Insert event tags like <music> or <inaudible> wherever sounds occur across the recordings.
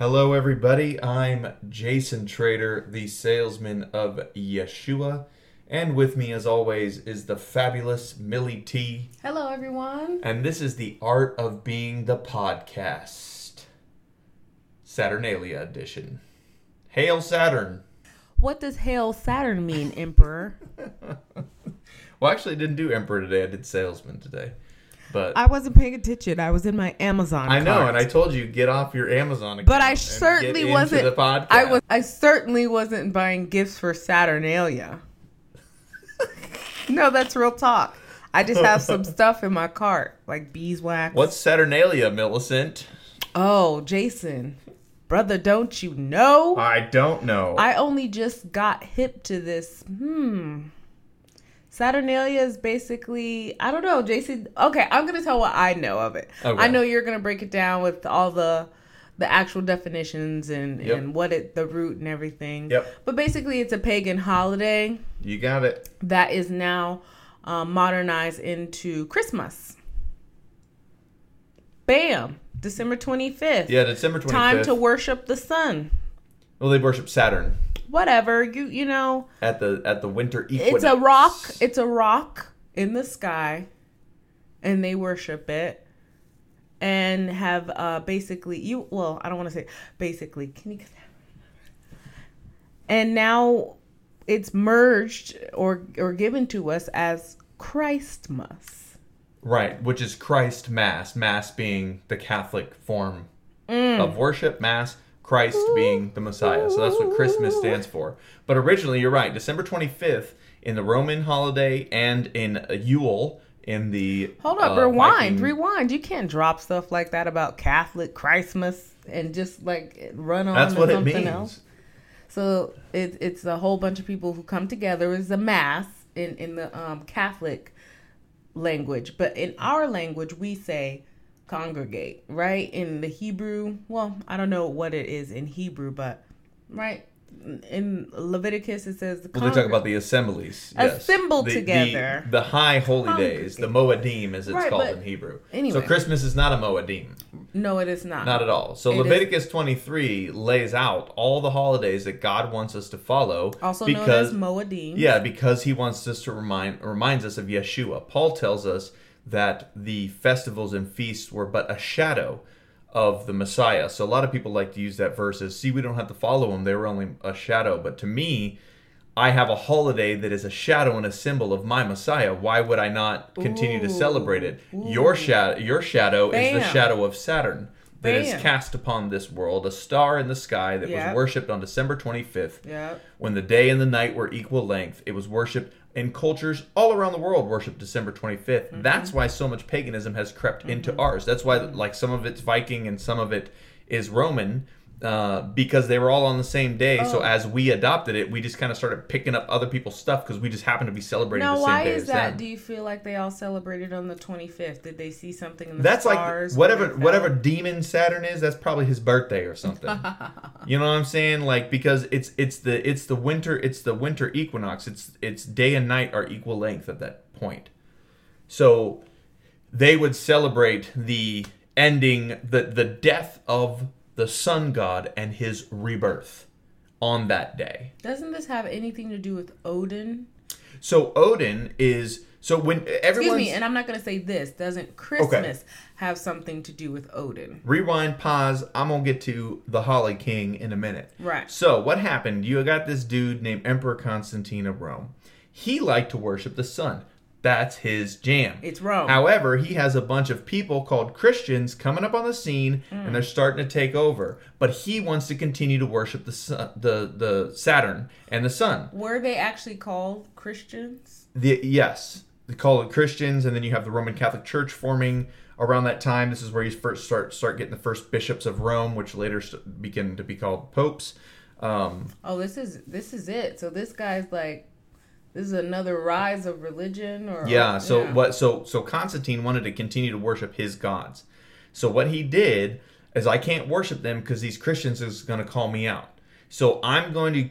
Hello, everybody. I'm Jason Trader, the salesman of Yeshua. And with me, as always, is the fabulous Millie T. Hello, everyone. And this is the Art of Being the Podcast, Saturnalia edition. Hail Saturn! What does Hail Saturn mean, Emperor? <laughs> Well, actually, I didn't do Emperor today. I did Salesman today. But I wasn't paying attention. I was in my Amazon. I know, cart. and I told you get off your Amazon account. But I certainly wasn't. The podcast. I was. I certainly wasn't buying gifts for Saturnalia. <laughs> no, that's real talk. I just have some <laughs> stuff in my cart, like beeswax. What's Saturnalia, Millicent? Oh, Jason, brother, don't you know? I don't know. I only just got hip to this. Hmm. Saturnalia is basically I don't know, Jason. Okay, I'm gonna tell what I know of it. Okay. I know you're gonna break it down with all the the actual definitions and Yep. and what it the root and everything. Yep. But basically, it's a pagan holiday you got it. that is now um, modernized into Christmas. Bam! December 25th. Yeah, December 25th. Time to worship the sun. well, they worship Saturn Whatever you you know. at the at the winter equinox. It's a rock. It's a rock in the sky, and they worship it, and have uh basically you. Well, I don't want to say basically. Can you? And now it's merged or or given to us as Christmas. right, which is Christ Mass. Mass being the Catholic form Mm. of worship. Mass. Christ being the Messiah. So that's what Christmas stands for. But originally, you're right. December 25th in the Roman holiday and in Yule in the Hold up, uh, rewind, Viking- rewind. You can't drop stuff like that about Catholic Christmas and just like run on That's what it something means. else. So it, it's a whole bunch of people who come together. It's a mass in in the um, Catholic language, but in our language we say congregate. Right in the Hebrew, well, I don't know what it is in Hebrew, but right in Leviticus it says the Well, they talk about the assemblies. yes. Assemble The- the- together. The, high holy days, the Moedim, as it's Right, called in Hebrew. anyway. So Christmas is not a Moedim, no, it is not. not at all. So It is- Leviticus 23 lays out all the holidays that God wants us to follow. also because, known as Moedim. Yeah, because He wants us to remind reminds us of Yeshua. Paul tells us that the festivals and feasts were but a shadow of the Messiah. So a lot of people like to use that verse as, see, we don't have to follow him; they were only a shadow. But to me, I have a holiday that is a shadow and a symbol of my Messiah. Why would I not continue to celebrate it? Your shadow, your shadow is the shadow of Saturn that is Bam. cast upon this world, a star in the sky that Yep. was worshipped on December 25th. Yeah. When the day and the night were equal length, it was worshipped in cultures all around the world worship December 25th. Mm-hmm. That's why so much paganism has crept into ours. That's why like some of it's Viking and some of it is Roman uh, because they were all on the same day. So Oh. as we adopted it, we just kind of started picking up other people's stuff because we just happened to be celebrating Now, the same why is that? them. Do you feel like they all celebrated on the 25th? Did they see something in the That's stars? That's like whatever whatever demon Saturn is. That's probably his birthday or something. <laughs> you know what I'm saying? Like because it's it's the it's the winter it's the winter equinox. It's it's day and night are equal length at that point. So they would celebrate the ending the the death of the sun god and his rebirth on that day. Doesn't this have anything to do with Odin? So Odin is so when everyone Excuse me, and I'm not going to say this. Doesn't Christmas have something to do with Odin? rewind pause i'm gonna get to the holly king in a minute Right. so what happened you got this dude named emperor constantine of rome he liked to worship the sun that's his jam It's Rome. however he has a bunch of people called christians coming up on the scene Mm. and they're starting to take over but he wants to continue to worship the sun, the the saturn and the sun Were they actually called Christians? the yes, they call it Christians, and then you have the Roman Catholic Church forming around that time. This is where you first start start getting the first bishops of Rome, which later begin to be called popes. Um, Oh, this is this is it. So this guy's like, this is another rise of religion, or yeah. So yeah. what? So so Constantine wanted to continue to worship his gods. So what he did is, I can't worship them because these Christians is going to call me out. So I'm going to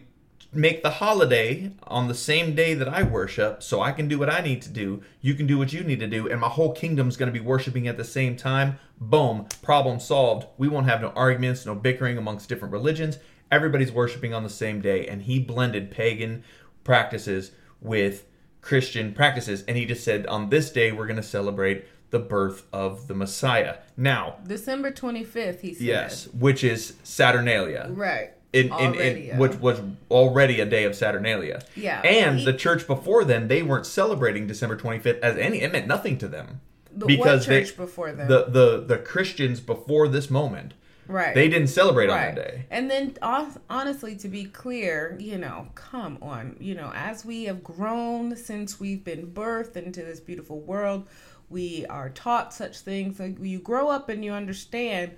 make the holiday on the same day that I worship so I can do what I need to do. You can do what you need to do, and my whole kingdom's going to be worshiping at the same time. Boom, problem solved. We won't have no arguments, no bickering amongst different religions. Everybody's worshiping on the same day, and he blended pagan practices with Christian practices, and he just said, on this day, we're going to celebrate the birth of the Messiah. Now, December 25th, he said. yes, which is Saturnalia Right. in, in, in which was already a day of Saturnalia. Yeah. And He- the church before then, they weren't celebrating December 25th as any. It meant nothing to them The, because church they, before them? the the the Christians before this moment, right. they didn't celebrate on that day. And then, honestly, to be clear, you know, come on, you know, as we have grown since we've been birthed into this beautiful world, we are taught such things. Like you grow up and you understand.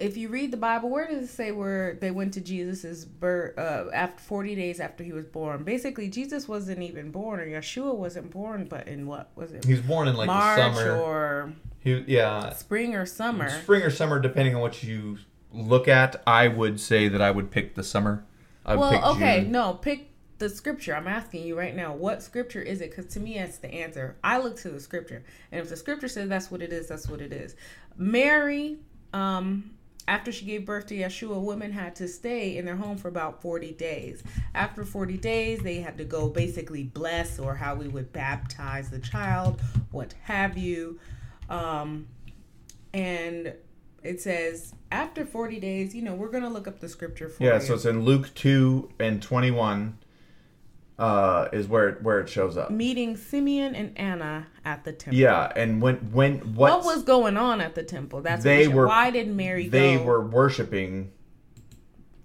If you read the Bible, where does it say where they went to Jesus's birth uh, after forty days after he was born? Basically, Jesus wasn't even born, or Yeshua wasn't born, but in what was it? He was born in like March the summer. or He, yeah, spring or summer? spring or summer, depending on what you look at. I would say that I would pick the summer. I Well, okay, June. no, pick the scripture. I'm asking you right now, what scripture is it? Because to me, that's the answer. I look to the scripture, and if the scripture says that's what it is, that's what it is. Mary, um, after she gave birth to Yeshua, women had to stay in their home for about 40 days. After 40 days, they had to go basically bless or how we would baptize the child, what have you. Um, and it says after 40 days, you know, we're going to look up the scripture for Yeah, you. so it's in Luke two and twenty one. Uh, is where it, where it shows up. meeting Simeon and Anna at the temple. Yeah, and when when What what was going on at the temple? That's They were- Why did Mary they go? were worshiping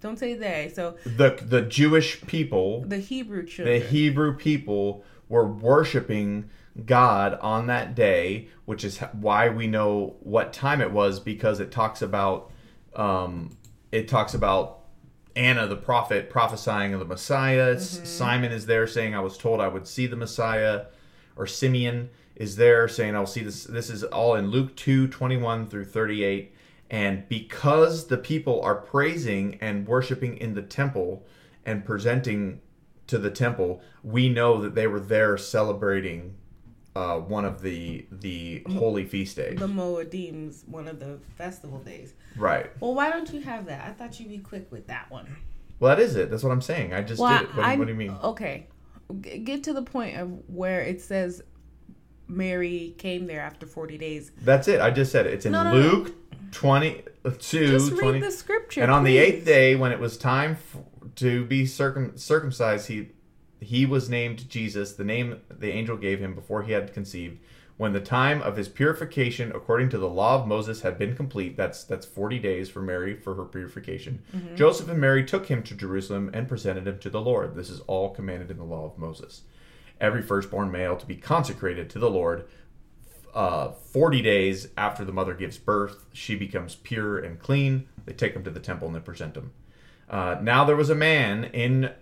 Don't say they. So the the Jewish people, the Hebrew children, the. Hebrew people were worshiping God on that day, which is why we know what time it was because it talks about um, it talks about Anna the prophet prophesying of the Messiah. S- mm-hmm. Simon is there saying, "I was told I would see the Messiah," or Simeon is there saying, "I'll see this." This is all in Luke two twenty one through thirty eight. And because the people are praising and worshiping in the temple and presenting to the temple, we know that they were there celebrating uh, one of the the holy feast days. the Moedim's one of the festival days. Right. Well, why don't you have that? I thought you'd be quick with that one. Well, that is it. That's what I'm saying. I just Well, did it. What, I- what do you mean? Okay, G- get to the point of where it says Mary came there after forty days. That's it. I just said it. It's in No, no, no. Luke 20, 2, Just read 20. the scripture. and on the eighth day, when it was time f- to be circum- circumcised, he he was named Jesus, the name the angel gave him before he had conceived. When the time of his purification, according to the law of Moses, had been complete, that's that's forty days for Mary for her purification. Mm-hmm. Joseph and Mary took him to Jerusalem and presented him to the Lord. This is all commanded in the law of Moses. Every firstborn male to be consecrated to the Lord uh, 40 days after the mother gives birth, she becomes pure and clean. They take him to the temple and they present him. Uh, now there was a man in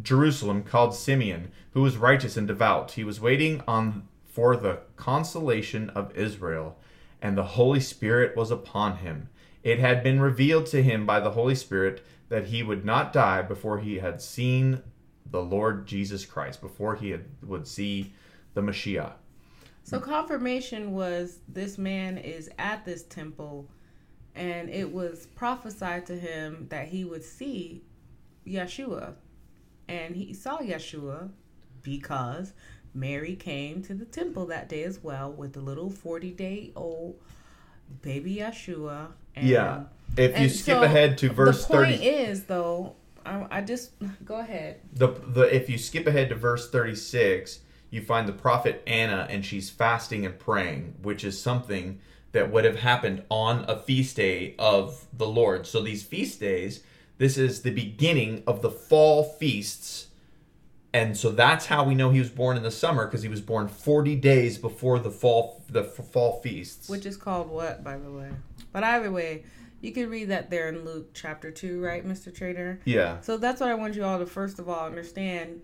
Jerusalem called Simeon who was righteous and devout. He was waiting on for the consolation of Israel, and the Holy Spirit was upon him. It had been revealed to him by the Holy Spirit that he would not die before he had seen the Lord Jesus Christ, before he had, would see the Messiah. So confirmation was this man is at this temple, and it was prophesied to him that he would see Yeshua, and he saw Yeshua because Mary came to the temple that day as well with the little forty day old baby Yeshua. And, Yeah. If you skip so ahead to verse the point 30 is though, I, I just go ahead. the the if you skip ahead to verse 36, you find the prophet Anna and she's fasting and praying, which is something that would have happened on a feast day of the Lord. So these feast days, this is the beginning of the fall feasts. And so that's how we know he was born in the summer because he was born 40 days before the fall the f- fall feasts. Which is called what, by the way? But either way, you can read that there in Luke chapter 2, right, Mr. Trader? yeah. So that's what I want you all to first of all understand.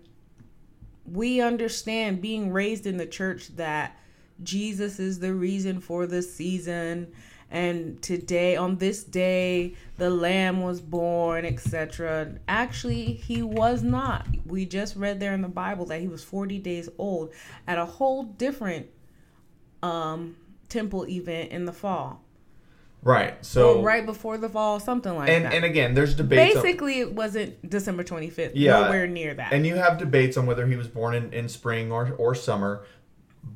We understand being raised in the church that Jesus is the reason for the season and today on this day the lamb was born etc actually he was not we just read there in the bible that he was 40 days old at a whole different um temple event in the fall Right. So or right before the fall something like and that and again, there's debates. on- basically it wasn't december 25th Yeah. nowhere near that and you have debates on whether he was born in, in spring or or summer,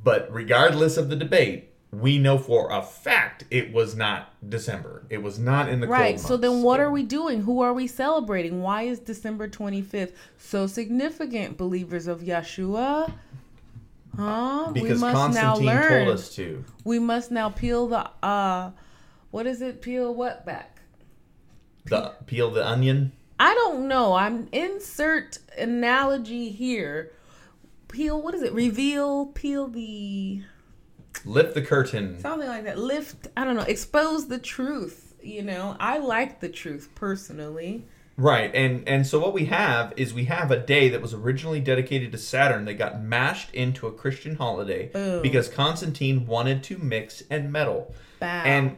but regardless of the debate, we know for a fact it was not December. It was not in the Right. So then what are we doing? Who are we celebrating? Why is December 25th so significant, believers of Yeshua? Huh? Because we must now Constantine learn. told us to. We must now peel the uh what is it? Peel what back? The peel the onion. I don't know. I'm insert analogy here. Peel what is it? Reveal, peel the Lift the curtain. something like that. Lift, I don't know, expose the truth, you know. I like the truth personally. Right, and and so what we have is we have a day that was originally dedicated to Saturn that got mashed into a Christian holiday Boom. because Constantine wanted to mix and meddle. Bow. And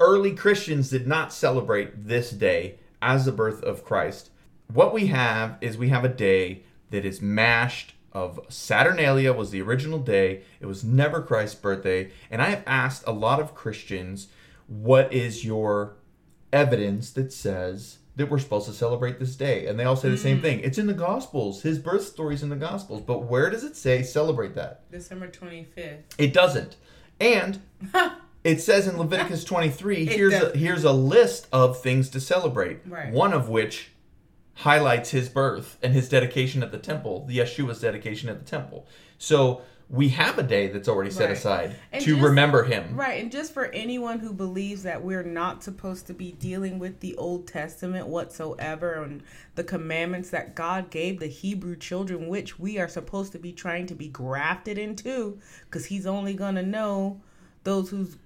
early Christians did not celebrate this day as the birth of Christ. What we have is we have a day that is mashed of Saturnalia was the original day. It was never Christ's birthday. And I have asked a lot of Christians, what is your evidence that says that we're supposed to celebrate this day? And they all say the same thing. It's in the Gospels. His birth story's in the Gospels. But where does it say celebrate that? December 25th. It doesn't. And <laughs> it says in Leviticus 23, here's a, here's a list of things to celebrate. Right. One of which highlights his birth and his dedication at the temple, the Yeshua's dedication at the temple. So we have a day that's already set Right. aside And to just- remember him. Right, and just for anyone who believes that we're not supposed to be dealing with the Old Testament whatsoever and the commandments that God gave the Hebrew children, which we are supposed to be trying to be grafted into, because He's only gonna know those who's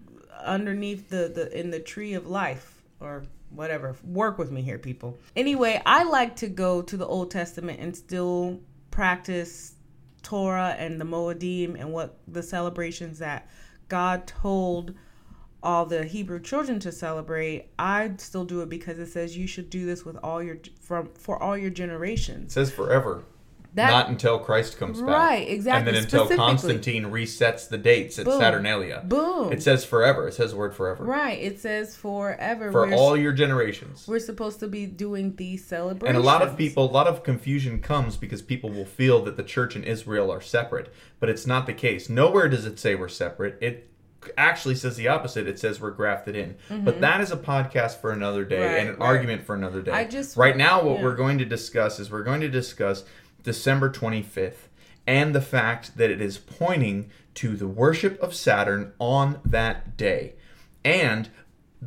underneath the, the in the tree of life or whatever. Work with me here, people. Anyway, I like to go to the Old Testament and still practice Torah and the Moedim and what the celebrations that God told all the Hebrew children to celebrate. I still do it because it says you should do this with all your from for all your generations. It says forever. That not until Christ comes back. Right, exactly, And then until. Constantine resets the dates at Boom. Saturnalia. boom. It says forever. It says word forever. right. It says forever. For we're, all your generations. we're supposed to be doing these celebrations. And a lot of people, a lot of confusion comes because people will feel that the church and Israel are separate, but it's not the case. Nowhere does it say we're separate. It actually says the opposite. It says we're grafted in. But that is a podcast for another day Mm-hmm. Right, and an right. argument for another day. I just- right now, what yeah. we're going to discuss is we're going to discuss December 25th and the fact that it is pointing to the worship of Saturn on that day. And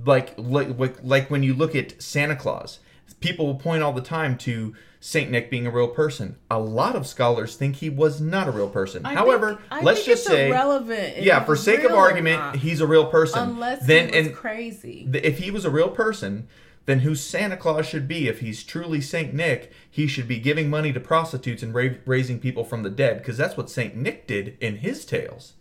like like like, when you look at Santa Claus, people will point all the time to Saint Nick being a real person. A lot of scholars think he was not a real person. I However, think- let's just it's say irrelevant. yeah, for sake of argument, he's a real person. unless then and crazy. if he was a real person, then who Santa Claus should be, if he's truly Saint Nick, he should be giving money to prostitutes and ra- raising people from the dead, because that's what Saint Nick did in his tales.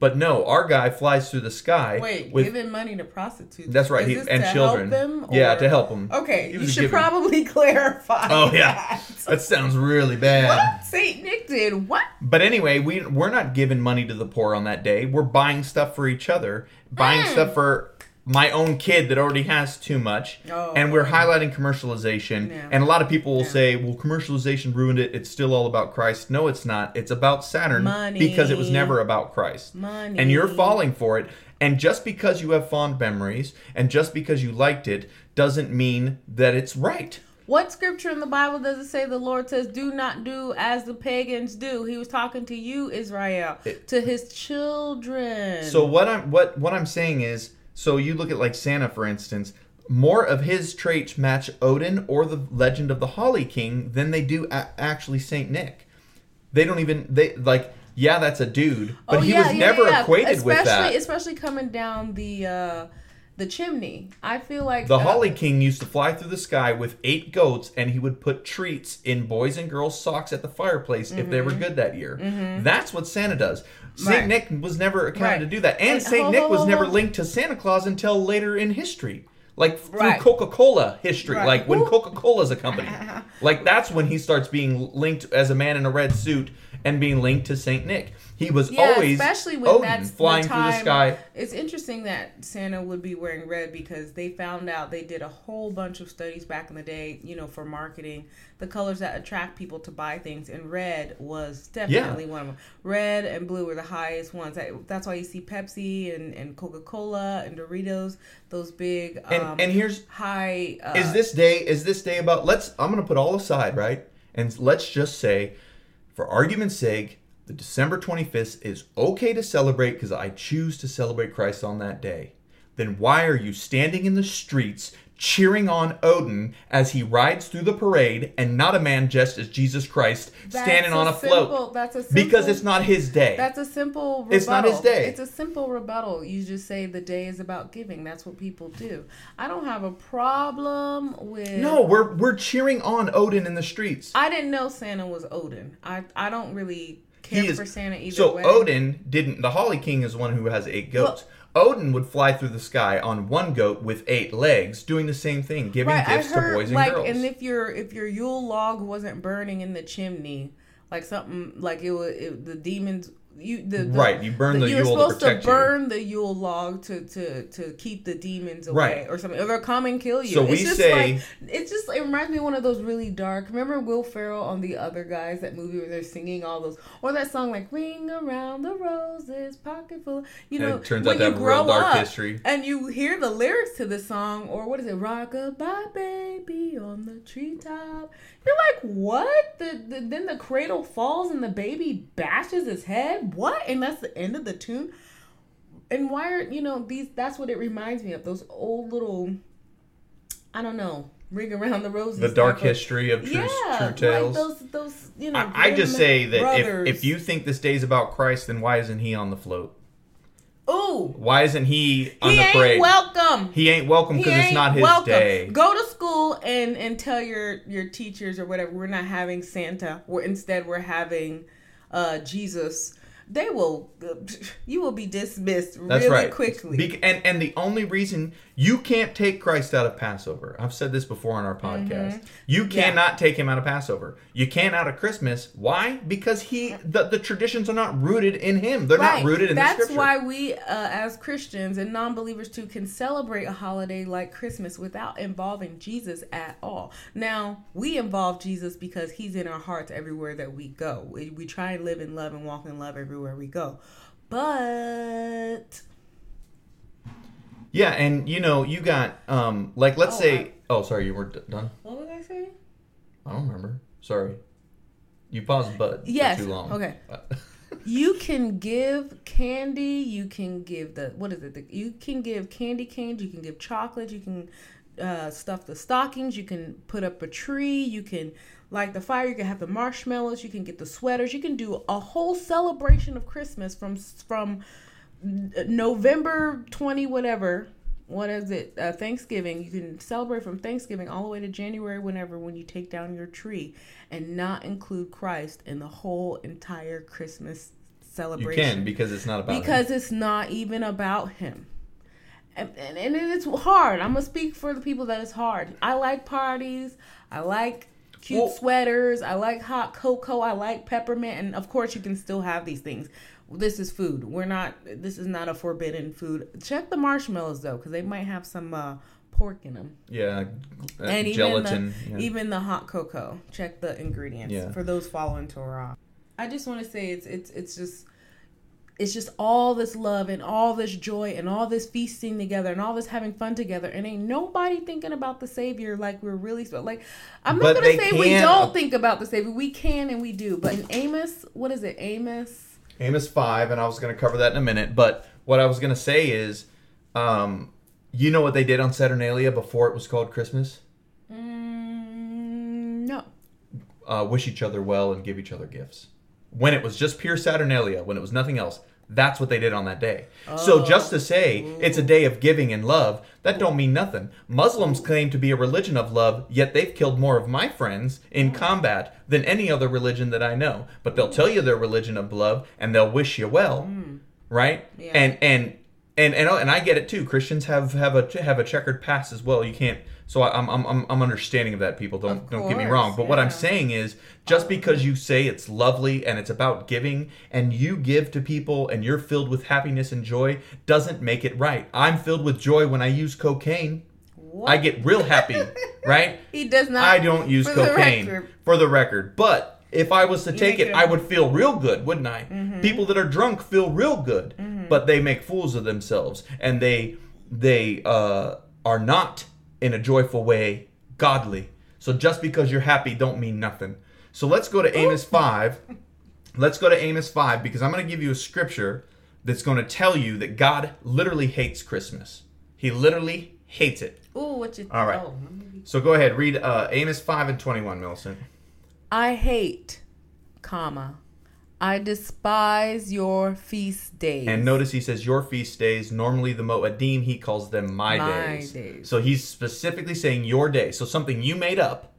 But no, our guy flies through the sky Wait, with giving money to prostitutes. that's right, he, and children. Them, yeah, to help them. Okay, you should giving- probably <laughs> clarify. Oh yeah, that. that sounds really bad. What Saint Nick did? What? But anyway, we we're not giving money to the poor on that day. We're buying stuff for each other, buying Mm. stuff for my own kid that already has too much, Oh. and we're highlighting commercialization. Yeah. And a lot of people will Yeah. say, "Well, commercialization ruined it. It's still all about Christ." No, it's not. It's about Saturn Money. because it was never about Christ. Money. And you're falling for it. And just because you have fond memories and just because you liked it doesn't mean that it's right. What scripture in the Bible does it say the Lord says, "Do not do as the pagans do"? He was talking to you, Israel, to His children. So what I'm what what I'm saying is, so you look at like Santa for instance, more of his traits match Odin or the legend of the Holly King than they do a- actually Saint Nick. They don't even they like yeah that's a dude, but Oh, he yeah, was yeah, never yeah. equated especially, with that. Especially coming down the uh, the chimney. I feel like The uh, Holly King used to fly through the sky with eight goats, and he would put treats in boys and girls' socks at the fireplace if they were good that year. That's what Santa does. Saint. Right. Nick was never accounted Right. to do that, and, Saint ho, Nick ho, was ho, never linked to Santa Claus until later in history. Like through Right. Coca-Cola history, Right. like when Ooh. Coca-Cola's a company, <laughs> like that's when he starts being linked as a man in a red suit and being linked to Saint Nick. He was Yeah, always especially when Odin that's flying the through the time. sky. It's interesting that Santa would be wearing red because they found out they did a whole bunch of studies back in the day, you know, for marketing, the colors that attract people to buy things, and red was definitely one of them. Red and blue were the highest ones. That's why you see Pepsi and, and Coca Cola and Doritos, those big And um, and here's high. Uh, is this day is this day about let's i'm going to put all aside right and let's just say for argument's sake the december 25th is okay to celebrate because i choose to celebrate christ on that day. Then why are you standing in the streets cheering on odin as he rides through the parade and not a man dressed as jesus christ that's standing on a float simple- That's a simple, because it's not his day That's a simple rebuttal. It's not his day. It's a simple rebuttal. You just say the day is about giving. That's what people do. I don't have a problem with no we're we're cheering on odin in the streets I didn't know Santa was Odin. I I don't really care He is- for Santa either So way. Odin didn't. The Holly King is one who has eight goats. Odin would fly through the sky on one goat with eight legs, doing the same thing, giving right, gifts heard to boys and like girls. and if your if your Yule log wasn't burning in the chimney, like something like it was it, the demons you the, the Right, you burn the you're Yule to supposed to, protect you. burn the Yule log to to to keep the demons away Right. or something or they'll come and kill you. So it's we just say- like it's just it reminds me of one of those really dark. Remember Will Ferrell on the other guys that movie where they're singing all those or that song like ring around the roses pocket full. You know it turns when out you a grow dark up history. and you hear the lyrics to the song or what is it rockabye baby on the treetop. You're like what? The, the then the cradle falls and the baby bashes his head. What? And that's the end of the tune. And why are you know these? That's what it reminds me of. Those old little, I don't know, ring around the roses. the dark of- history of true, yeah, true tales. like those those you know. I, I just say that if, if you think this day's about Christ, then why isn't he on the float? ooh, Why isn't he on he the ain't welcome. he ain't welcome because it's not his welcome. day. Go to school and and tell your your teachers or whatever we're not having Santa. We're instead we're having uh Jesus. They will <laughs> you will be dismissed That's really right. quickly. Bec- and and the only reason you can't take Christ out of Passover, I've said this before on our podcast. You Mm-hmm. Yeah. cannot take him out of Passover. You can't out of Christmas. Why? Because he the, the traditions are not rooted in him. They're not rooted in That's the scripture. why we, uh, as Christians and non-believers too, can celebrate a holiday like Christmas without involving Jesus at all. Now we involve Jesus because He's in our hearts everywhere that we go. We, we try and live in love and walk in love everywhere we go. But Yeah, and you know, you got um like let's Oh, say I- oh sorry, you were d- done. what was I saying? I don't remember. Sorry. You paused but Yes, too long. okay. <laughs> You can give candy. You can give the what is it? The, you can give candy canes. You can give chocolate. You can uh, stuff the stockings. You can put up a tree. You can light the fire. You can have the marshmallows. You can get the sweaters. You can do a whole celebration of Christmas from from November twenty whatever. What is it? Uh, Thanksgiving. You can celebrate from Thanksgiving all the way to January, whenever when you take down your tree, and not include Christ in the whole entire Christmas celebration. you can because it's not about him. because it's not even about him. And, and, and it's hard. I'm gonna speak for the people that it's hard. I like parties. I like cute Well- sweaters. I like hot cocoa. I like peppermint, and of course, you can still have these things. This is food. We're not. This is not a forbidden food. Check the marshmallows though, because they might have some uh, pork in them. Yeah, uh, And even the, yeah. even the hot cocoa. Check the ingredients Yeah. for those following Torah. I just want to say it's it's it's just it's just all this love and all this joy and all this feasting together and all this having fun together and ain't nobody thinking about the savior like we're really sp- like i'm not But gonna say we don't think about the savior we can and we do but in amos what is it amos Amos 5, and I was going to cover that in a minute. But what I was going to say is, um, you know what they did on Saturnalia before it was called Christmas? mm, no Uh, wish each other well and give each other gifts. When it was just pure Saturnalia, when it was nothing else, That's what they did on that day. So just to say it's a day of giving and love, that don't mean nothing. Muslims claim to be a religion of love, yet they've killed more of my friends in combat than any other religion that I know. But they'll tell you their religion of love and they'll wish you well, hmm. right? Yeah. And and and and and I get it too. Christians have have a have a checkered past as well. You can't. So I- I'm I'm I'm, I'm understanding of that. People don't Of don't get me wrong. But what I'm saying is, just um, because you say it's lovely and it's about giving, and you give to people, and you're filled with happiness and joy, doesn't make it right. I'm filled with joy when I use cocaine. What? I get real happy, <laughs> right? he does not. I don't use for cocaine record. for the record, but if I was to take it, it- I would feel real good, wouldn't I? Mm-hmm. People that are drunk feel real good, mm-hmm. but they make fools of themselves, and they they uh, are not in a joyful way godly. So just because you're happy, don't mean nothing. So let's go to Amos five. Let's go to Amos five because I'm going to give you a scripture that's going to tell you that God literally hates Christmas. He literally hates it. Ooh, what you? All right. Oh, So go ahead, read uh, Amos 5 and 21, Millicent. I hate, comma. I despise your feast days. And notice he says, Your feast days, normally the Moedim, he calls them my, My days. days. So he's specifically saying your day. So something you made up,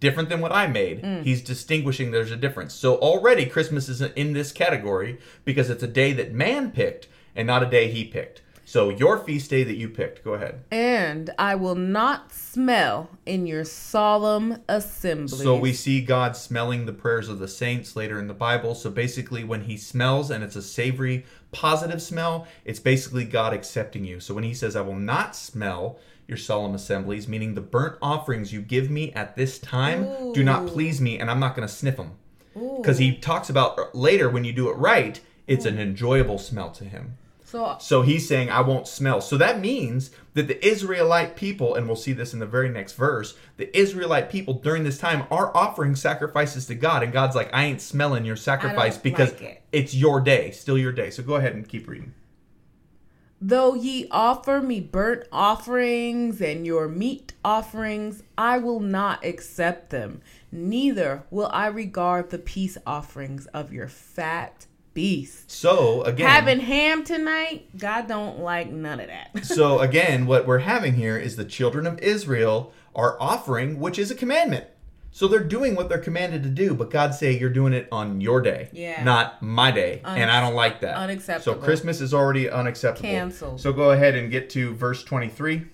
different than what I made, Mm. he's distinguishing there's a difference. So already Christmas is in this category because it's a day that man picked and not a day he picked. So your feast day that you picked, go ahead. And I will not smell in your solemn assembly. So we see God smelling the prayers of the saints later in the Bible. So basically, when He smells and it's a savory, positive smell, it's basically God accepting you. So when He says, I will not smell your solemn assemblies, meaning the burnt offerings you give me at this time do not please me, and I'm not going to sniff them. Because He talks about later when you do it right, it's an hmm. enjoyable smell to Him. So So he's saying, I won't smell. So that means that the Israelite people, and we'll see this in the very next verse, the Israelite people during this time are offering sacrifices to God. And God's like, I ain't smelling your sacrifice because like it. it's your day, still your day. So go ahead and keep reading. Though ye offer me burnt offerings and your meat offerings, I will not accept them. Neither will I regard the peace offerings of your fat beasts. So again, Having ham tonight, God don't like none of that. <laughs> so again, what we're having here is the children of Israel are offering, which is a commandment. So they're doing what they're commanded to do, but God say you're doing it on your day, Yeah. not my day, and I don't like that. unacceptable. So Christmas is already unacceptable. Canceled. So go ahead and get to verse 23.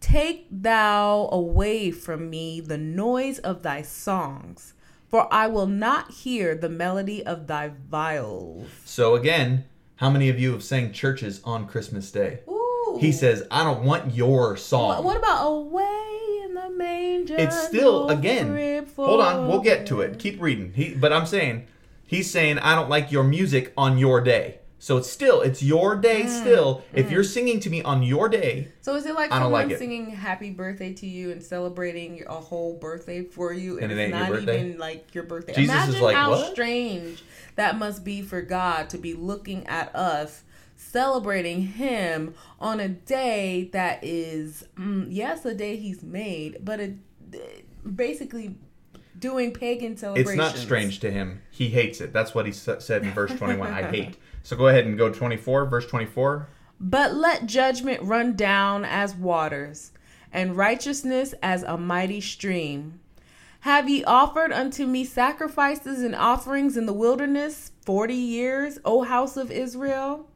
Take thou away from me the noise of thy songs, for I will not hear the melody of thy viols. So again, how many of you have sang churches on Christmas Day? Ooh. He says, I don't want your song. What, what about away in the manger? it's still again. Hold on, we'll get to it. Keep reading. He, but I'm saying, he's saying I don't like your music on your day. So it's still it's your day. Mm, Still, if you're singing to me on your day, So is it like I don't someone like it. singing "Happy Birthday" to you and celebrating your- a whole birthday for you, And and, it it's ain't not even like your birthday? Jesus is Imagine like, how "What?" strange that must be for God to be looking at us celebrating Him on a day that is, mm, yes, a day He's made, but a, basically doing pagan celebrations. it's not strange to him. He hates it. That's what he said in verse 21. I hate. So go ahead and go 24, verse 24. But let judgment run down as waters, and righteousness as a mighty stream. Have ye offered unto me sacrifices and offerings in the wilderness forty years, O house of Israel?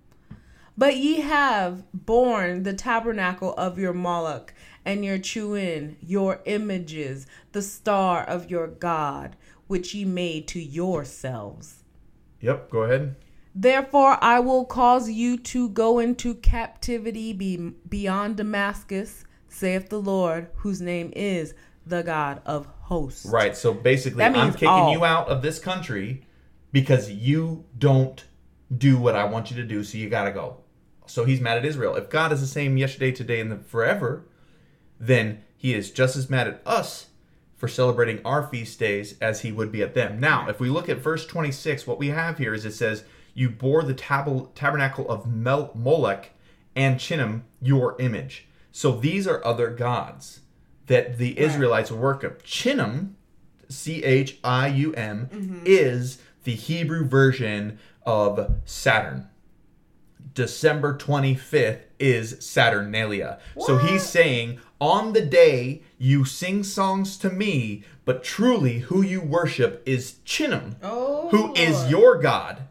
But ye have borne the tabernacle of your Moloch and your Chiun, your images, the star of your God, which ye made to yourselves. Yep, go ahead. Therefore, I will cause you to go into captivity be- beyond Damascus, saith the Lord, whose name is the God of hosts. Right. So basically, I'm kicking all. you out of this country because you don't do what I want you to do. So you got to go. So he's mad at Israel. If God is the same yesterday, today, and forever, then he is just as mad at us for celebrating our feast days as he would be at them. Now, if we look at verse 26, what we have here is it says, You bore the tab- tabernacle of Mel- Molech and Chinam, your image. So these are other gods that the Israelites worship. Chinam, C H I U M, mm-hmm. is the Hebrew version of Saturn. December 25th is Saturnalia. So he's saying, on the day you sing songs to me, but truly who you worship is Chinam, Oh, who is oh. your God.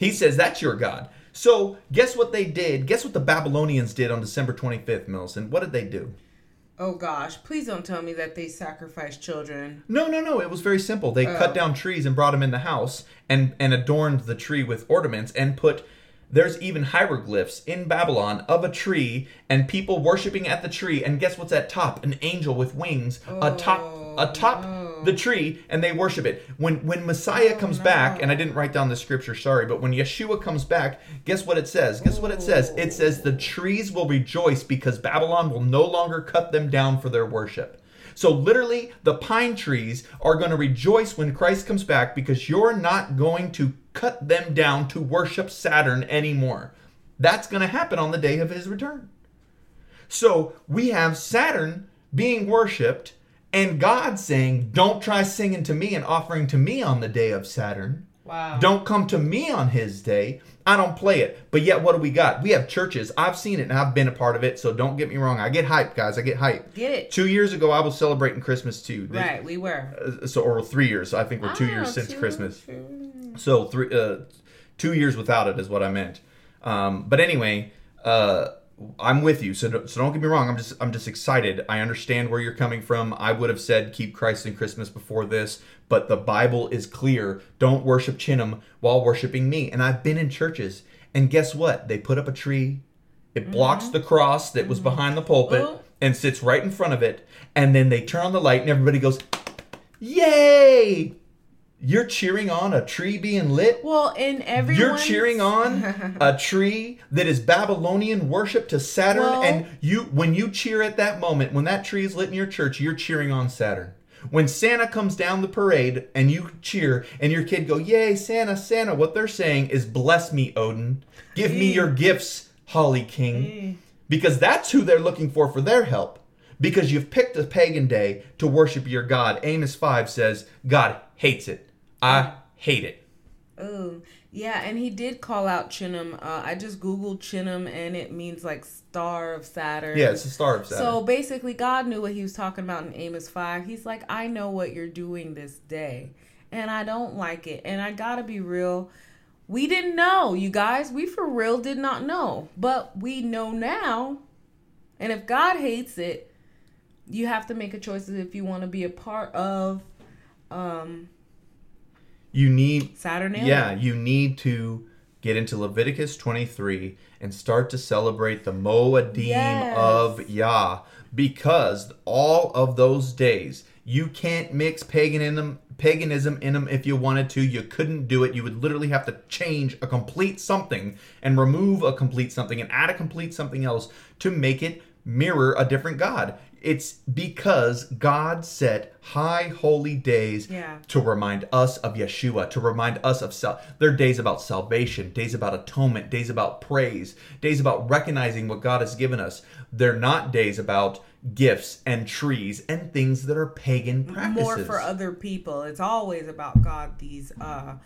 He says that's your God. So guess what they did? Guess what the Babylonians did on December 25th, Millicent? What did they do? Oh gosh, please don't tell me that they sacrificed children. No, no, no. It was very simple. They cut Oh. down trees and brought them in the house and and adorned the tree with ornaments and put. There's even hieroglyphs in Babylon of a tree and people worshiping at the tree. And guess what's at top? An angel with wings oh, atop atop no. The tree, and they worship it. When when Messiah comes oh, back, and I didn't write down the scripture, sorry, but when Yeshua comes back, guess what it says? Guess what it says? It says the trees will rejoice because Babylon will no longer cut them down for their worship. So literally, the pine trees are going to rejoice when Christ comes back because you're not going to cut them down to worship Saturn anymore. That's going to happen on the day of his return. So we have Saturn being worshipped and God saying, Don't try singing to me and offering to me on the day of Saturn. Wow. Don't come to me on his day. I don't play it. But yet, what do we got? We have churches. I've seen it and I've been a part of it. So don't get me wrong. I get hyped, guys. I get hyped. Get it. Two years ago, I was celebrating Christmas too. This- Right, we were. uh, So, or three years. I think we're two Ah, years since two- Christmas. two. So three, uh, two years without it is what I meant. Um, but anyway, uh, I'm with you. So, don't- so don't get me wrong. I'm just I'm just excited. I understand where you're coming from. I would have said keep Christ and Christmas before this, but the Bible is clear. Don't worship Chinam while worshiping me. And I've been in churches, and guess what? They put up a tree. It mm-hmm. blocks the cross that was mm-hmm. behind the pulpit Oh. and sits right in front of it. And then they turn on the light, and everybody goes, "Yay!" You're cheering on a tree being lit. Well, in every You're cheering on a <laughs> tree that is Babylonian worship to Saturn, Well- and you when you cheer at that moment, when that tree is lit in your church, you're cheering on Saturn. When Santa comes down the parade and you cheer and your kid go, "Yay, Santa, Santa!" What they're saying is, "Bless me, Odin. Give me eh. your gifts, Holly King," eh. because that's who they're looking for for their help. Because you've picked a pagan day to worship your God. Amos five says, "God hates it. I hate it." Oh, yeah, and he did call out Chinam. Uh, I just googled Chinam, and it means like star of Saturn. Yeah, it's the star of Saturn. So basically, God knew what he was talking about in Amos 5. He's like, I know what you're doing this day, and I don't like it. And I gotta be real. We didn't know, you guys. We for real did not know. But we know now. And if God hates it, you have to make a choice if you want to be a part of um you need Saturnalia. Yeah, you need to get into Leviticus 23 and start to celebrate the Moedim Yes. of Yah because all of those days you can't mix paganism paganism in them if you wanted to you couldn't do it you would literally have to change a complete something and remove a complete something and add a complete something else to make it mirror a different god it's because god set high holy days Yeah. to remind us of Yeshua, to remind us of sal- they're days about salvation, days about atonement, days about praise, days about recognizing what God has given us. They're not days about gifts and trees and things that are pagan practices. more for other people. It's always about God. These uh,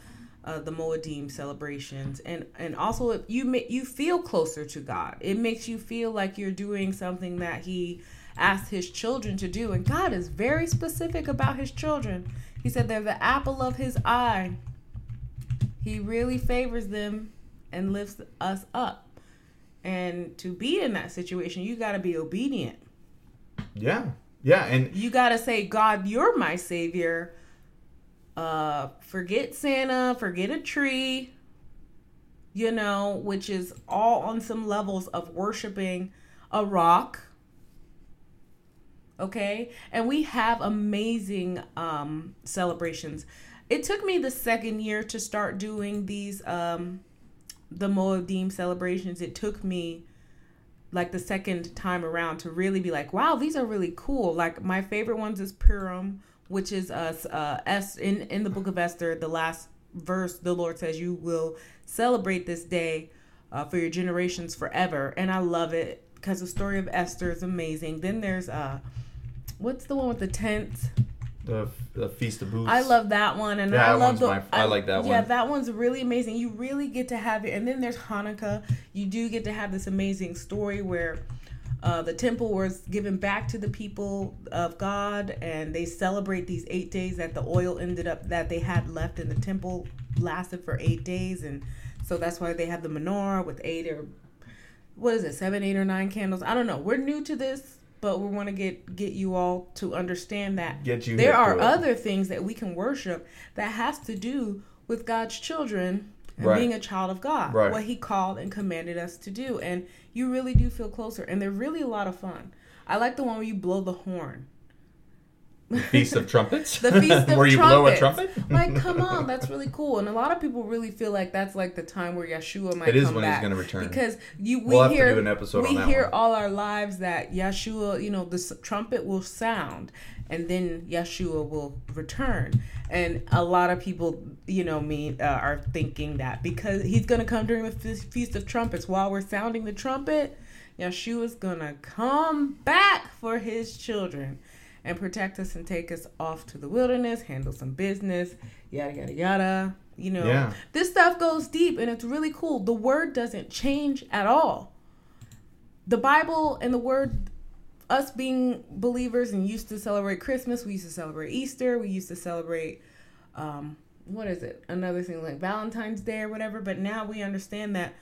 uh, the Moedim celebrations, and and also if you you feel closer to God. It makes you feel like you're doing something that He asked His children to do, and God is very specific about His children. He said they're the apple of His eye. He really favors them and lifts us up. And to be in that situation, you got to be obedient. yeah, yeah, and You gotta say, God, you're my savior. Uh, forget Santa, forget a tree. You know, which is all on some levels of worshiping a rock. Okay, and we have amazing um, celebrations. It took me the second year to start doing these um, the Moedim celebrations. It took me like the second time around to really be like, wow, these are really cool. Like my favorite ones is Purim, which is us uh S in in the book of Esther, the last verse, the Lord says you will celebrate this day uh, for your generations forever, and I love it because the story of Esther is amazing. Then there's uh, what's the one with the tents? The the feast of booths. I love that one, and That I love the. my- I like that one. Yeah, that one's really amazing. You really get to have it, and then there's Hanukkah. You do get to have this amazing story where. Uh, the temple was given back to the people of God, and they celebrate these eight days that the oil ended up that they had left in the temple lasted for eight days, and so that's why they have the menorah with eight or what is it, seven, eight, or nine candles. I don't know. We're new to this, but we want to get get you all to understand that there are other things that we can worship that has to do with God's children and Right. being a child of God, Right. what He called and commanded us to do, and you really do feel closer, and they're really a lot of fun. I like the one where you blow the horn. Feast of Trumpets. The Feast <laughs> of Where you blow a trumpet. like, <laughs> come on, that's really cool. And a lot of people really feel like that's like the time where Yeshua might It is come when he's gonna return. Because you we We'll have to hear do an episode we hear one. all our lives that Yeshua, you know, the trumpet will sound and then Yeshua will return. And a lot of people, you know, me uh, are thinking that because he's going to come during the feast of trumpets while we're sounding the trumpet, Yeshua's going to come back for his children and protect us and take us off to the wilderness, handle some business, yada yada yada. You know, Yeah. this stuff goes deep and it's really cool. The word doesn't change at all. The Bible and the word us being believers and used to celebrate Christmas, we used to celebrate Easter, we used to celebrate um what is it? Another thing like Valentine's Day or whatever, but now we understand that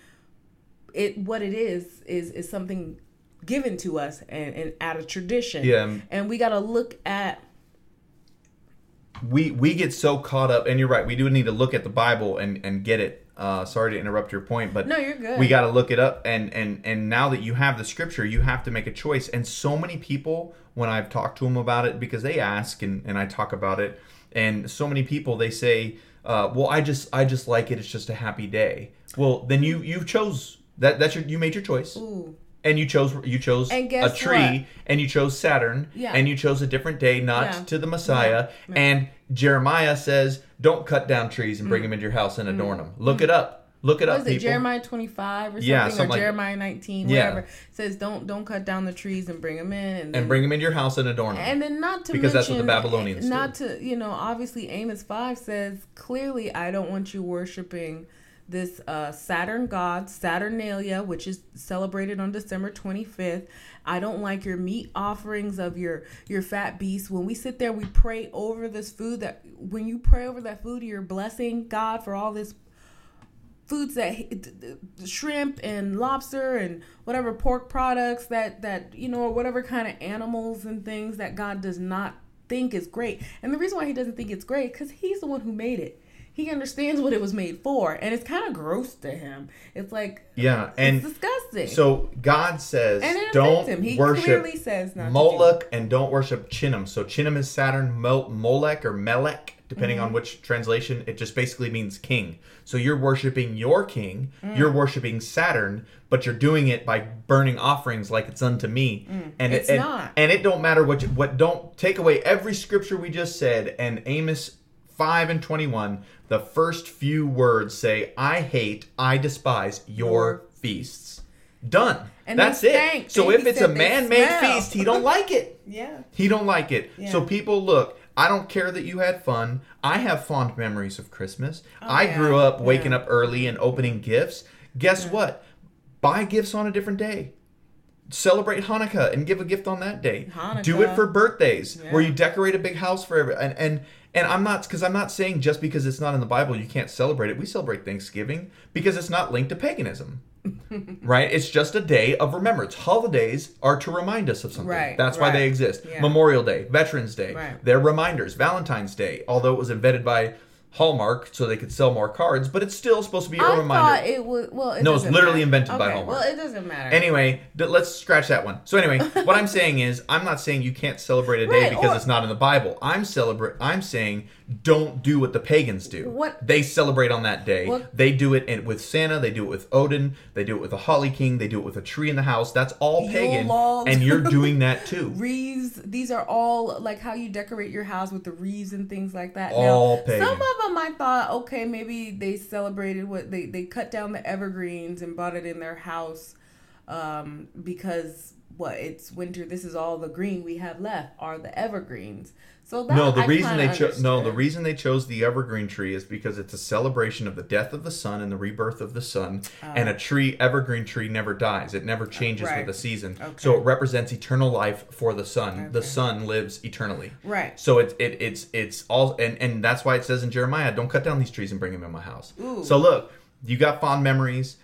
it what it is is is something given to us and, and out of tradition. Yeah. And we got to look at we we get so caught up and you're right we do need to look at the bible and and get it uh sorry to interrupt your point but No, you're good. we got to look it up and and and now that you have the scripture you have to make a choice and so many people when i've talked to them about it because they ask and and i talk about it and so many people they say uh well i just i just like it it's just a happy day well then you you chose that that's your you made your choice Ooh. And you chose you chose a tree what? and you chose Saturn Yeah. and you chose a different day not Yeah. to the Messiah Yeah. and Jeremiah says don't cut down trees and bring them into your house and adorn them look it up look it Mm. What up is it, people Jeremiah 25 or something? Yeah, or like- Jeremiah 19, Yeah. whatever. says don't don't cut down the trees and bring them in. And, then, and bring them into your house and adorn them And then not to Because that's what the mention- Babylonians Not to, you know, obviously Amos 5 says, clearly I don't want you worshiping this uh, Saturn god, Saturnalia, which is celebrated on December 25th. I don't like your meat offerings of your your fat beasts. When we sit there, we pray over this food that when you pray over that food, you're blessing God for all this foods that shrimp and lobster and whatever pork products that that you know or whatever kind of animals and things that God does not think is great. And the reason why he doesn't think it's great cuz he's the one who made it. He understands what it was made for and it's kind of gross to him. It's like yeah and disgusting. so God says and don't worship says not to do Moloch and don't worship Chiun. So Chiun is Saturn, Mo- Molech or Melech, depending Mm-hmm. on which translation. It just basically means king. So you're worshiping your king. Mm. You're worshiping Saturn, but you're doing it by burning offerings like it's unto me. And Mm. It's it, and, not. And it don't matter what you, what don't take away every scripture we just said and Amos 5 and 21 the first few words say i hate i despise your feasts done And that's it stank. so They- if it's a man-made smell. feast he don't like it <laughs> Yeah. he don't like it so people look i don't care that you had fun i have fond memories of christmas oh, i Oh, yeah. grew up waking Yeah. up early and opening gifts guess what buy gifts on a different day celebrate hanukkah and give a gift on that day Hanukkah. do it for birthdays Yeah. where you decorate a big house for every and and and I'm not because I'm not saying just because it's not in the Bible you can't celebrate it. We celebrate Thanksgiving because it's not linked to paganism. <laughs> right? It's just a day of remembrance. Holidays are to remind us of something. Right, That's why right. they exist. Yeah. Memorial Day, Veterans Day, Right. they're reminders. Valentine's Day, although it was invented by Hallmark so they could sell more cards, but it's still supposed to be a I reminder. thought it was well. It No, it's literally matter. invented by Okay, Hallmark. Well, it doesn't matter. Anyway, d- let's scratch that one. So anyway, <laughs> what I'm saying is, I'm not saying you can't celebrate a day Right, because or- it's not in the Bible. I'm celebrate. I'm saying don't do what the pagans do. What- they celebrate on that day? What- They do it in, with Santa. They do it with Odin. They do it with a Holly King. They do it with a tree in the house. That's all Yule pagan, logs. and you're <laughs> doing that too. wreaths these are all like how you decorate your house with the wreaths and things like that All now, pagan. some of them i thought okay maybe they celebrated what they they cut down the evergreens and bought it in their house um because what it's winter. This is all the green we have left are the evergreens. So that No, the I reason they chose no, the reason they chose the evergreen tree is because it's a celebration of the death of the sun and the rebirth of the sun. Oh. and a tree, evergreen tree, never dies. It never changes Right. with the season. Okay. So it represents eternal life for the sun. The Okay. sun lives eternally. right. So it's it, it's it's all and and that's why it says in Jeremiah, "Don't cut down these trees and bring them in my house." Ooh. So look, you got fond memories.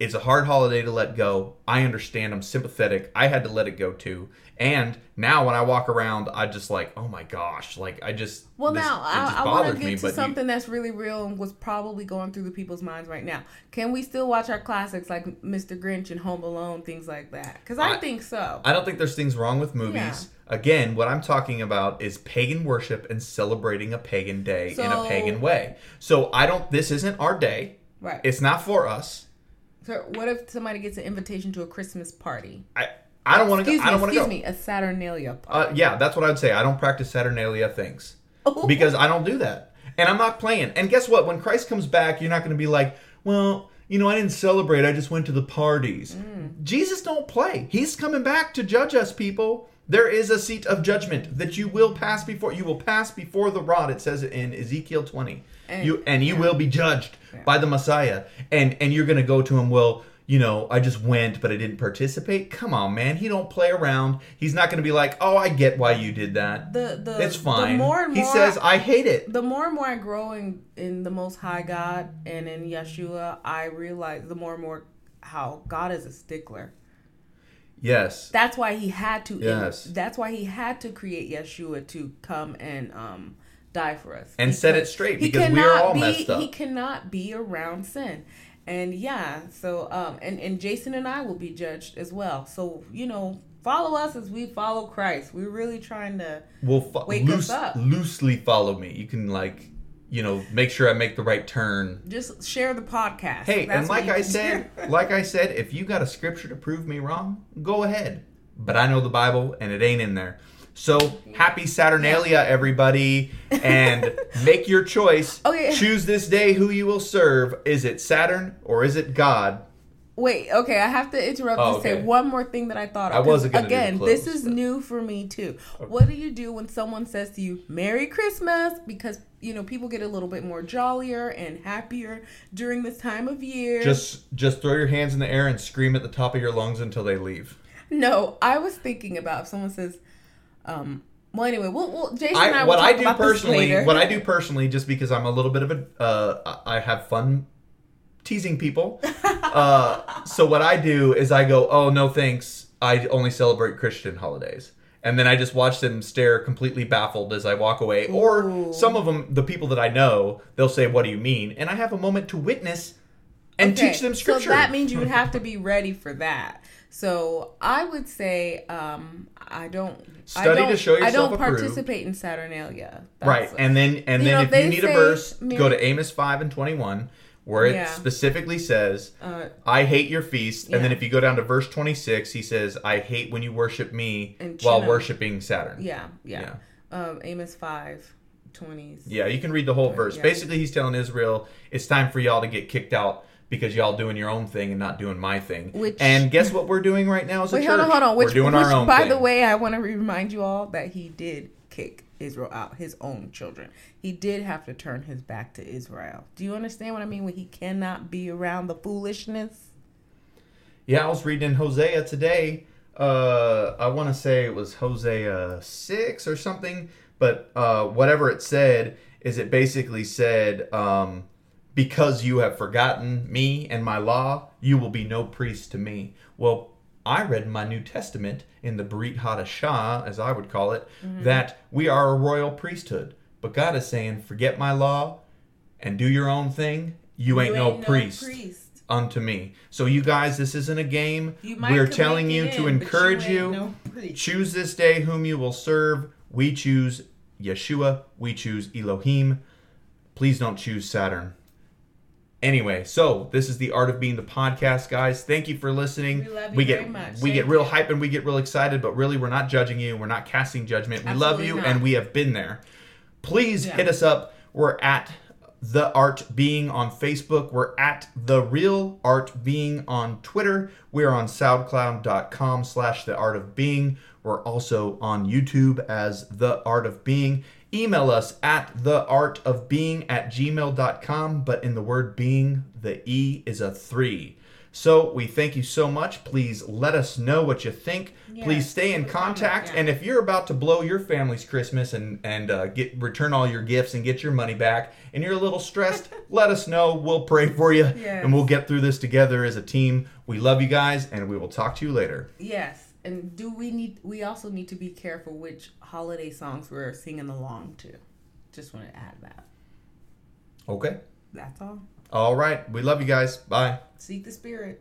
It's a hard holiday to let go. I understand. I'm sympathetic. I had to let it go too. And now when I walk around, I just like, oh my gosh, like I just Well, this- now I, I want to get me, to but you- something that's really real and was probably going through the people's minds right now. Can we still watch our classics like Mr. Grinch and Home Alone, things like that? Because I, I- think so. I don't think there's things wrong with movies. Again, what I'm talking about is pagan worship and celebrating a pagan day in a pagan way. So I don't. This isn't our day. right. It's not for us. so what if somebody gets an invitation to a Christmas party? I I don't want to go. Excuse me. I don't want to excuse go. me. A Saturnalia party. Uh, yeah, that's what I'd say. I don't practice Saturnalia things because I don't do that, and I'm not playing. And guess what? When Christ comes back, you're not going to be like, well, you know, I didn't celebrate. I just went to the parties. Mm. Jesus don't play. He's coming back to judge us, people. There is a seat of judgment that you will pass before. You will pass before the rod. It says it in Ezekiel 20. And- you and you yeah. will be judged Yeah. by the Messiah, and and you're going to go to him. Well, you know, I just went, but I didn't participate. Come on, man. He don't play around. He's not going to be like, oh, I get why you did that. the the It's fine. The more and more he says, I hate it. the more and more I grow in, in the Most High God and in Yeshua, I realize the more and more how God is a stickler. Yes. That's why He had to. Yes. that's why He had to create Yeshua to come and um die for us And set it straight, because we are all be, messed up. He cannot be around sin. And yeah, so um and and Jason and I will be judged as well. So you know, follow us as we follow Christ. We're really trying to We'll fo- Wake us up. loosely follow me. You can, like, you know, make sure I make the right turn. just share the podcast. Hey, That's and like I said, <laughs> like I said, if you got a scripture to prove me wrong, go ahead. But I know the Bible and it ain't in there. So happy Saturnalia, everybody, and <laughs> make your choice. Oh, okay. Choose this day who you will serve. Is it Saturn or is it God? Wait, okay, I have to interrupt Oh, to say one more thing that I thought of. I wasn't gonna Again, close, this is but- new for me too. What do you do when someone says to you, Merry Christmas? Because, you know, people get a little bit more jollier and happier during this time of year. Just just throw your hands in the air and scream at the top of your lungs until they leave. No, I was thinking about if someone says, um, well, anyway, we'll, we'll Jason and I what I do personally, what I do personally, just because I'm a little bit of a, uh, I have fun teasing people. <laughs> uh, so what I do is I go, oh no, thanks. I only celebrate Christian holidays, and then I just watch them stare completely baffled as I walk away. Or some of them, the people that I know, they'll say, "What do you mean?" And I have a moment to witness and Okay, teach them scripture. So that means you would have to be ready for that. So I would say um, I don't I Study don't, to show I don't approved. participate in Saturnalia. That's- Right, and then and then know, if you need a verse, Mary- go to Amos five and twenty one, where it Yeah. specifically says, uh, "I hate your feast." And then if you go down to verse twenty six, he says, "I hate when you worship me while worshiping Saturn." yeah, yeah. Um, Amos five twenties. Yeah, you can read the whole verse. Yeah. Basically, he's telling Israel, "It's time for y'all to get kicked out." Because y'all doing your own thing and not doing my thing. Which- and guess what we're doing right now as a Wait, church? hold on, hold on. Which, we're doing which, our own by thing. the way, I want to remind you all that he did kick Israel out, his own children. He did have to turn his back to Israel. Do you understand what I mean when he cannot be around the foolishness? Yeah, I was reading in Hosea today. Uh, I want to say it was Hosea 6 or something, but uh, whatever it said is it basically said, um, Because you have forgotten me and my law, you will be no priest to me. Well, I read my New Testament in the Brit Hadashah, as I would call it, that we are a royal priesthood. But God is saying, Forget my law and do your own thing. You ain't, no, priest unto me. So you guys, this isn't a game. We're telling you it to encourage ain't you. no. Choose this day whom you will serve. We choose Yeshua. We choose Elohim. Please don't choose Saturn. Anyway, so this is the art of being the podcast, guys. Thank you for listening. We love you get very much. we Thank get real you. hype and we get real excited, but really we're not judging you. We're not casting judgment. We love you not. and we have been there. Please Yeah. hit us up. We're at The Art Being on Facebook. We're at The Real Art Being on Twitter. We're on SoundCloud.com slash The Art of Being. We're also on YouTube as The Art of Being. Email us at theartofbeing at gmail.com, but in the word being, the E is a three. So we thank you so much. Please let us know what you think. Please stay in leave a comment, contact. yeah. And if you're about to blow your family's Christmas and and uh, get return all your gifts and get your money back, and you're a little stressed, <laughs> let us know. We'll pray for you, Yes. and we'll get through this together as a team. We love you guys, and we will talk to you later. Yes, and do we need? We also need to be careful which holiday songs we're singing along to. Just want to add that. Okay. That's all. All right. We love you guys. Bye. Seek the spirit.